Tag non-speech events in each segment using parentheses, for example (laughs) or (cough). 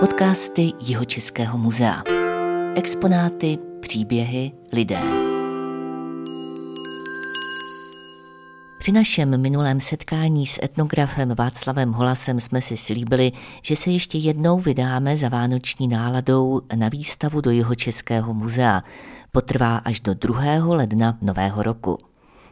Podcasty Jihočeského muzea. Exponáty, příběhy, lidé. Při našem minulém setkání s etnografem Václavem Holasem jsme si slíbili, že se ještě jednou vydáme za vánoční náladou na výstavu do Jihočeského muzea. Potrvá až do 2. ledna nového roku.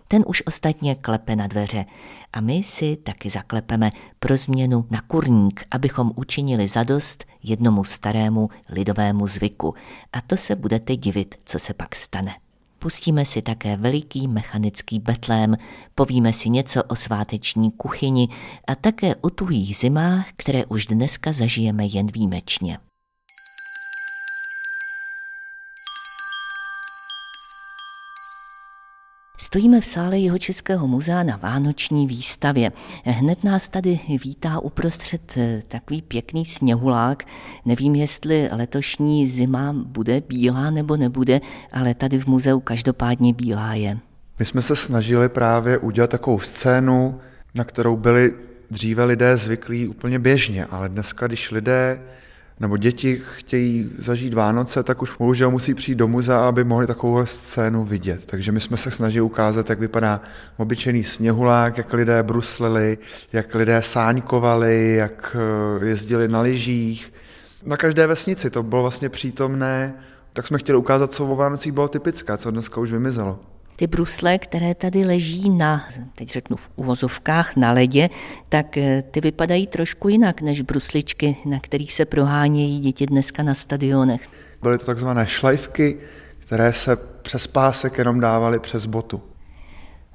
Ten už ostatně klepe na dveře a my si taky zaklepeme pro změnu na kurník, abychom učinili zadost jednomu starému lidovému zvyku. A to se budete divit, co se pak stane. Pustíme si také veliký mechanický betlém, povíme si něco o sváteční kuchyni a také o tuhých zimách, které už dneska zažijeme jen výjimečně. Stojíme v sále Jihočeského muzea na Vánoční výstavě. Hned nás tady vítá uprostřed eh, takový pěkný sněhulák. Nevím, jestli letošní zima bude bílá nebo nebude, ale tady v muzeu každopádně bílá je. My jsme se snažili právě udělat takovou scénu, na kterou byli dříve lidé zvyklí úplně běžně, ale dneska, když lidé nebo děti chtějí zažít Vánoce, tak už bohužel musí přijít do muzea, aby mohli takovou scénu vidět. Takže my jsme se snažili ukázat, jak vypadá obyčejný sněhulák, jak lidé bruslili, jak lidé sáňkovali, jak eh, jezdili na lyžích. Na každé vesnici to bylo vlastně přítomné, tak jsme chtěli ukázat, co o Vánocích bylo typické, co dneska už vymizelo ty brusle, které tady leží na, teď řeknu v uvozovkách, na ledě, tak eh, ty vypadají trošku jinak než brusličky, na kterých se prohánějí děti dneska na stadionech. Byly to takzvané šlajvky, které se přes pásek jenom dávaly přes botu.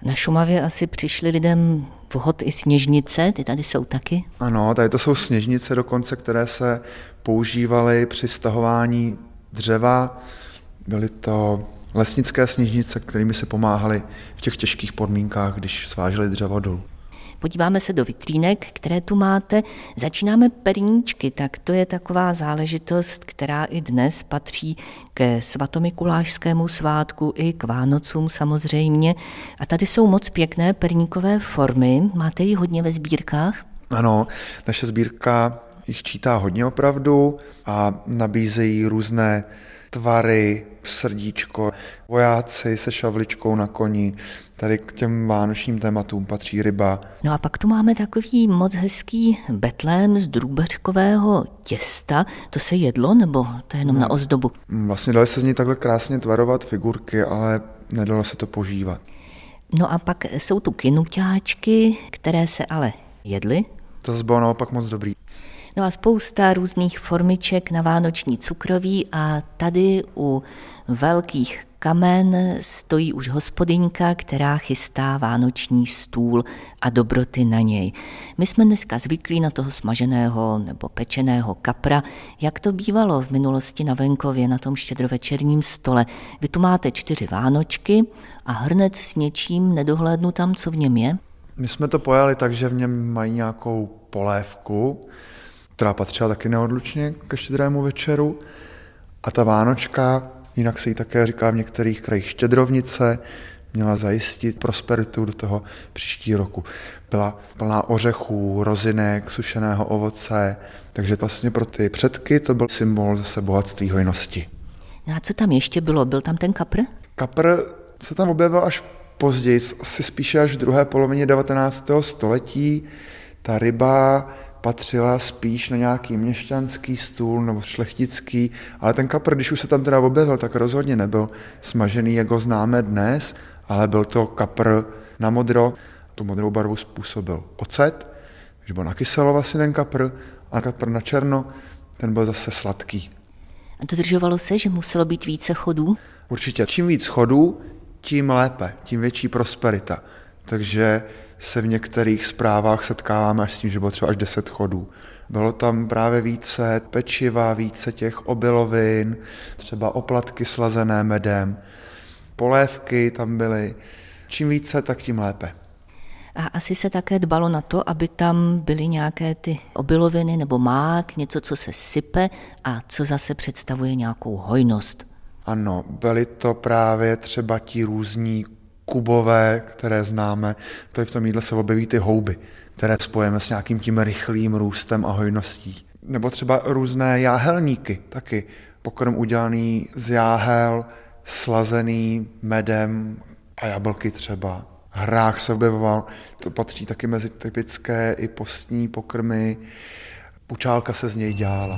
Na Šumavě asi přišli lidem vhod i sněžnice, ty tady jsou taky? Ano, tady to jsou sněžnice dokonce, které se používaly při stahování dřeva. Byly to lesnické sněžnice, kterými se pomáhali v těch těžkých podmínkách, když sváželi dřevo dolů. Podíváme se do vitrínek, které tu máte. Začínáme perníčky, tak to je taková záležitost, která i dnes patří ke svatomikulášskému svátku i k Vánocům samozřejmě. A tady jsou moc pěkné perníkové formy. Máte ji hodně ve sbírkách? Ano, naše sbírka jich čítá hodně opravdu a nabízejí různé tvary, srdíčko, vojáci se šavličkou na koni, tady k těm vánočním tématům patří ryba. No a pak tu máme takový moc hezký betlém z drůbeřkového těsta. To se jedlo, nebo to je jenom no. na ozdobu? Vlastně dali se z ní takhle krásně tvarovat figurky, ale nedalo se to požívat. No a pak jsou tu kinuťáčky, které se ale jedly. To bylo naopak moc dobrý. No a spousta různých formiček na vánoční cukroví a tady u velkých kamen stojí už hospodyňka, která chystá vánoční stůl a dobroty na něj. My jsme dneska zvyklí na toho smaženého nebo pečeného kapra, jak to bývalo v minulosti na venkově na tom štědrovečerním stole. Vy tu máte čtyři vánočky a hrnec s něčím nedohlédnu tam, co v něm je? My jsme to pojali tak, že v něm mají nějakou polévku, která patřila taky neodlučně ke štědrému večeru. A ta Vánočka, jinak se jí také říká v některých krajích štědrovnice, měla zajistit prosperitu do toho příští roku. Byla plná ořechů, rozinek, sušeného ovoce, takže vlastně pro ty předky to byl symbol zase bohatství hojnosti. No a co tam ještě bylo? Byl tam ten kapr? Kapr se tam objevil až později, asi spíše až v druhé polovině 19. století. Ta ryba patřila spíš na nějaký měšťanský stůl nebo šlechtický, ale ten kapr, když už se tam teda objevil, tak rozhodně nebyl smažený, jak ho známe dnes, ale byl to kapr na modro, tu modrou barvu způsobil ocet, takže byl na kyselo vlastně ten kapr, a kapr na černo, ten byl zase sladký. A dodržovalo se, že muselo být více chodů? Určitě. Čím víc chodů, tím lépe, tím větší prosperita. Takže se v některých zprávách setkáváme až s tím, že bylo třeba až 10 chodů. Bylo tam právě více pečiva, více těch obilovin, třeba oplatky slazené medem, polévky tam byly. Čím více, tak tím lépe. A asi se také dbalo na to, aby tam byly nějaké ty obiloviny nebo mák, něco, co se sype a co zase představuje nějakou hojnost. Ano, byly to právě třeba ti různí kubové, které známe. Tady v tom jídle se objeví ty houby, které spojeme s nějakým tím rychlým růstem a hojností. Nebo třeba různé jáhelníky taky. Pokrm udělaný z jáhel, slazený medem a jablky třeba. Hrách se objevoval, to patří taky mezi typické i postní pokrmy. Pučálka se z něj dělala.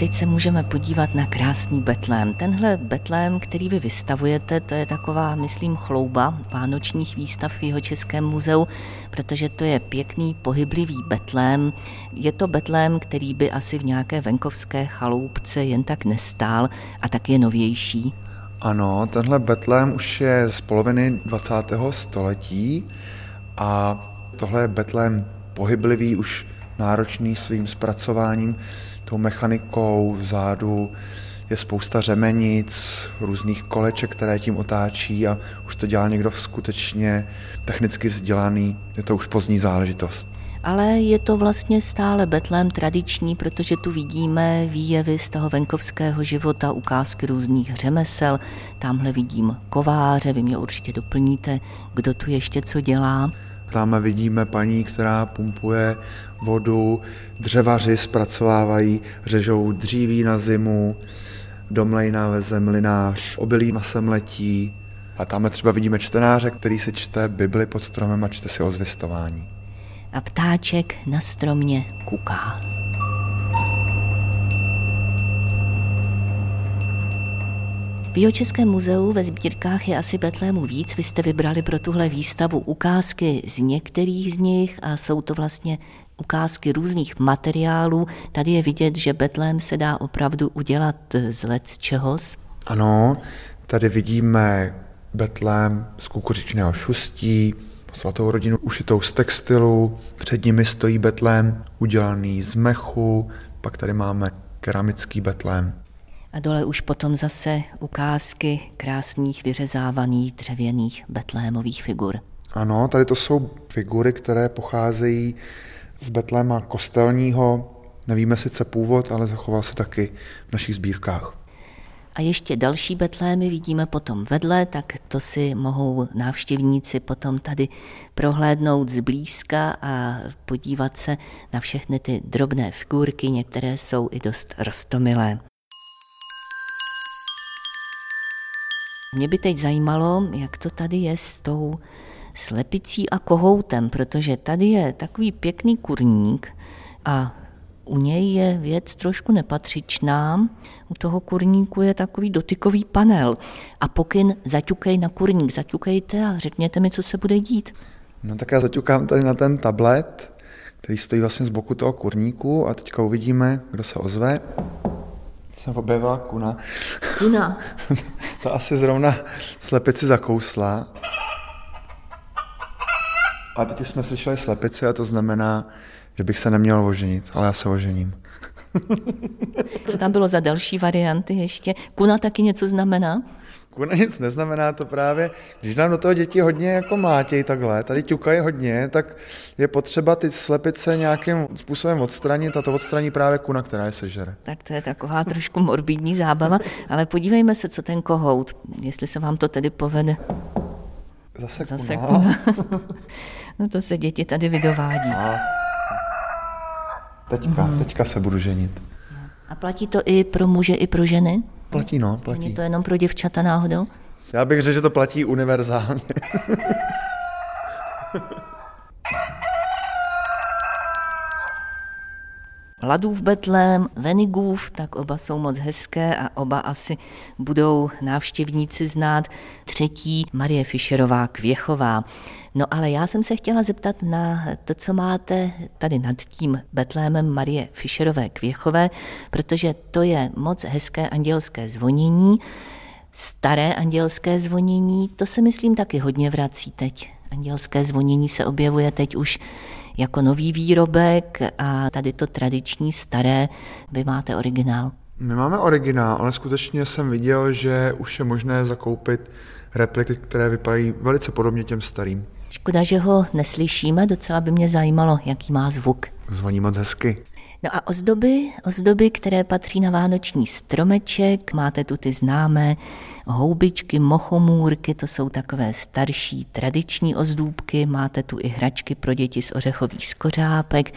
Teď se můžeme podívat na krásný betlém. Tenhle betlém, který vy vystavujete, to je taková, myslím, chlouba vánočních výstav v jeho Českém muzeu, protože to je pěkný, pohyblivý betlém. Je to betlém, který by asi v nějaké venkovské chaloupce jen tak nestál a tak je novější. Ano, tenhle betlém už je z poloviny 20. století a tohle je betlém pohyblivý, už náročný svým zpracováním tou mechanikou vzadu je spousta řemenic, různých koleček, které tím otáčí a už to dělá někdo skutečně technicky vzdělaný. Je to už pozdní záležitost. Ale je to vlastně stále betlém tradiční, protože tu vidíme výjevy z toho venkovského života, ukázky různých řemesel. Tamhle vidím kováře, vy mě určitě doplníte, kdo tu ještě co dělá. Tam vidíme paní, která pumpuje vodu, dřevaři zpracovávají, řežou dříví na zimu, do mlejna veze mlinář, obilí na semletí. A tam třeba vidíme čtenáře, který si čte Bibli pod stromem a čte si o zvěstování. A ptáček na stromě kuká. V Jihočeském muzeu ve sbírkách je asi Betlému víc. Vy jste vybrali pro tuhle výstavu ukázky z některých z nich a jsou to vlastně ukázky různých materiálů. Tady je vidět, že Betlém se dá opravdu udělat z let čehos. Ano, tady vidíme Betlém z kukuřičného šustí, svatou rodinu ušitou z textilu, před nimi stojí Betlém udělaný z mechu, pak tady máme keramický Betlém. A dole už potom zase ukázky krásných vyřezávaných dřevěných betlémových figur. Ano, tady to jsou figury, které pocházejí z Betléma kostelního. Nevíme sice původ, ale zachoval se taky v našich sbírkách. A ještě další betlémy vidíme potom vedle, tak to si mohou návštěvníci potom tady prohlédnout zblízka a podívat se na všechny ty drobné figurky, některé jsou i dost rostomilé. Mě by teď zajímalo, jak to tady je s tou slepicí a kohoutem, protože tady je takový pěkný kurník a u něj je věc trošku nepatřičná. U toho kurníku je takový dotykový panel. A pokyn zaťukej na kurník, zaťukejte a řekněte mi, co se bude dít. No tak já zaťukám tady na ten tablet, který stojí vlastně z boku toho kurníku a teďka uvidíme, kdo se ozve. Se objevila kuna. Kuna. (laughs) to asi zrovna slepici zakousla. A teď už jsme slyšeli slepici a to znamená, že bych se neměl oženit, ale já se ožením. Co tam bylo za další varianty ještě? Kuna taky něco znamená? Kuna nic neznamená to právě, když nám do toho děti hodně jako mlátějí takhle, tady ťukají hodně, tak je potřeba ty slepice nějakým způsobem odstranit a to odstraní právě kuna, která je sežere. Tak to je taková trošku morbidní zábava, ale podívejme se, co ten kohout, jestli se vám to tedy povede. Zase, Zase kuna. (laughs) no to se děti tady vydovádí. A teďka, teďka se budu ženit. A platí to i pro muže, i pro ženy? Platí, no, platí. Není to jenom pro děvčata náhodou? Já bych řekl, že to platí univerzálně. (laughs) Ladův Betlém, Venigův, tak oba jsou moc hezké a oba asi budou návštěvníci znát. Třetí Marie Fischerová Kvěchová. No ale já jsem se chtěla zeptat na to, co máte tady nad tím Betlémem Marie Fischerové Kvěchové, protože to je moc hezké andělské zvonění, staré andělské zvonění, to se myslím taky hodně vrací teď. Andělské zvonění se objevuje teď už jako nový výrobek a tady to tradiční staré, vy máte originál. My máme originál, ale skutečně jsem viděl, že už je možné zakoupit repliky, které vypadají velice podobně těm starým. Škoda, že ho neslyšíme, docela by mě zajímalo, jaký má zvuk. Zvoní moc hezky. No a ozdoby, ozdoby, které patří na vánoční stromeček, máte tu ty známé houbičky, mochomůrky, to jsou takové starší tradiční ozdůbky, máte tu i hračky pro děti z ořechových skořápek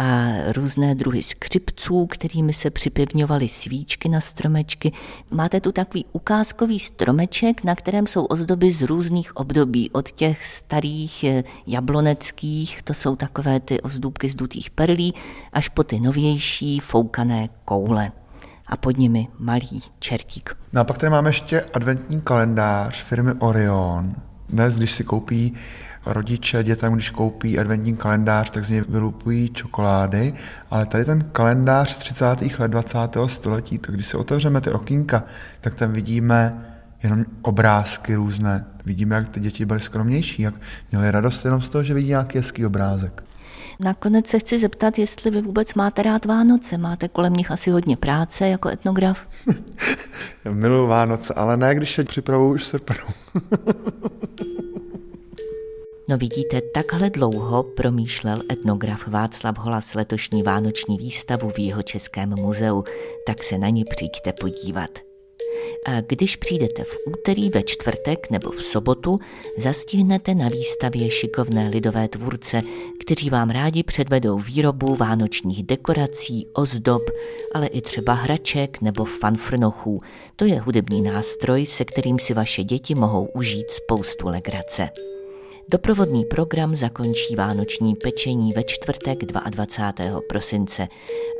a různé druhy skřipců, kterými se připevňovaly svíčky na stromečky. Máte tu takový ukázkový stromeček, na kterém jsou ozdoby z různých období, od těch starých eh, jabloneckých, to jsou takové ty ozdůbky z dutých perlí, až po ty novější foukané koule a pod nimi malý čertík. No a pak tady máme ještě adventní kalendář firmy Orion. Dnes, když si koupí rodiče dětem, když koupí adventní kalendář, tak z něj vylupují čokolády, ale tady ten kalendář z 30. let 20. století, tak když se otevřeme ty okýnka, tak tam vidíme jenom obrázky různé. Vidíme, jak ty děti byly skromnější, jak měli radost jenom z toho, že vidí nějaký hezký obrázek. Nakonec se chci zeptat, jestli vy vůbec máte rád Vánoce. Máte kolem nich asi hodně práce jako etnograf? (laughs) Miluji Vánoce, ale ne, když se připravuju už srpnu. (laughs) No vidíte, takhle dlouho promýšlel etnograf Václav Holas letošní vánoční výstavu v jeho Českém muzeu, tak se na ně přijďte podívat. A když přijdete v úterý, ve čtvrtek nebo v sobotu, zastihnete na výstavě šikovné lidové tvůrce, kteří vám rádi předvedou výrobu vánočních dekorací, ozdob, ale i třeba hraček nebo fanfrnochů. To je hudební nástroj, se kterým si vaše děti mohou užít spoustu legrace. Doprovodný program zakončí vánoční pečení ve čtvrtek 22. prosince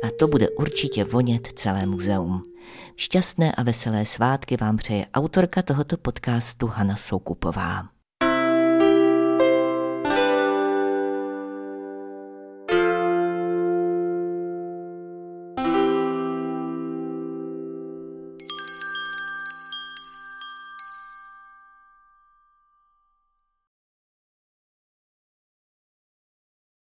a to bude určitě vonět celé muzeum. Šťastné a veselé svátky vám přeje autorka tohoto podcastu Hana Soukupová.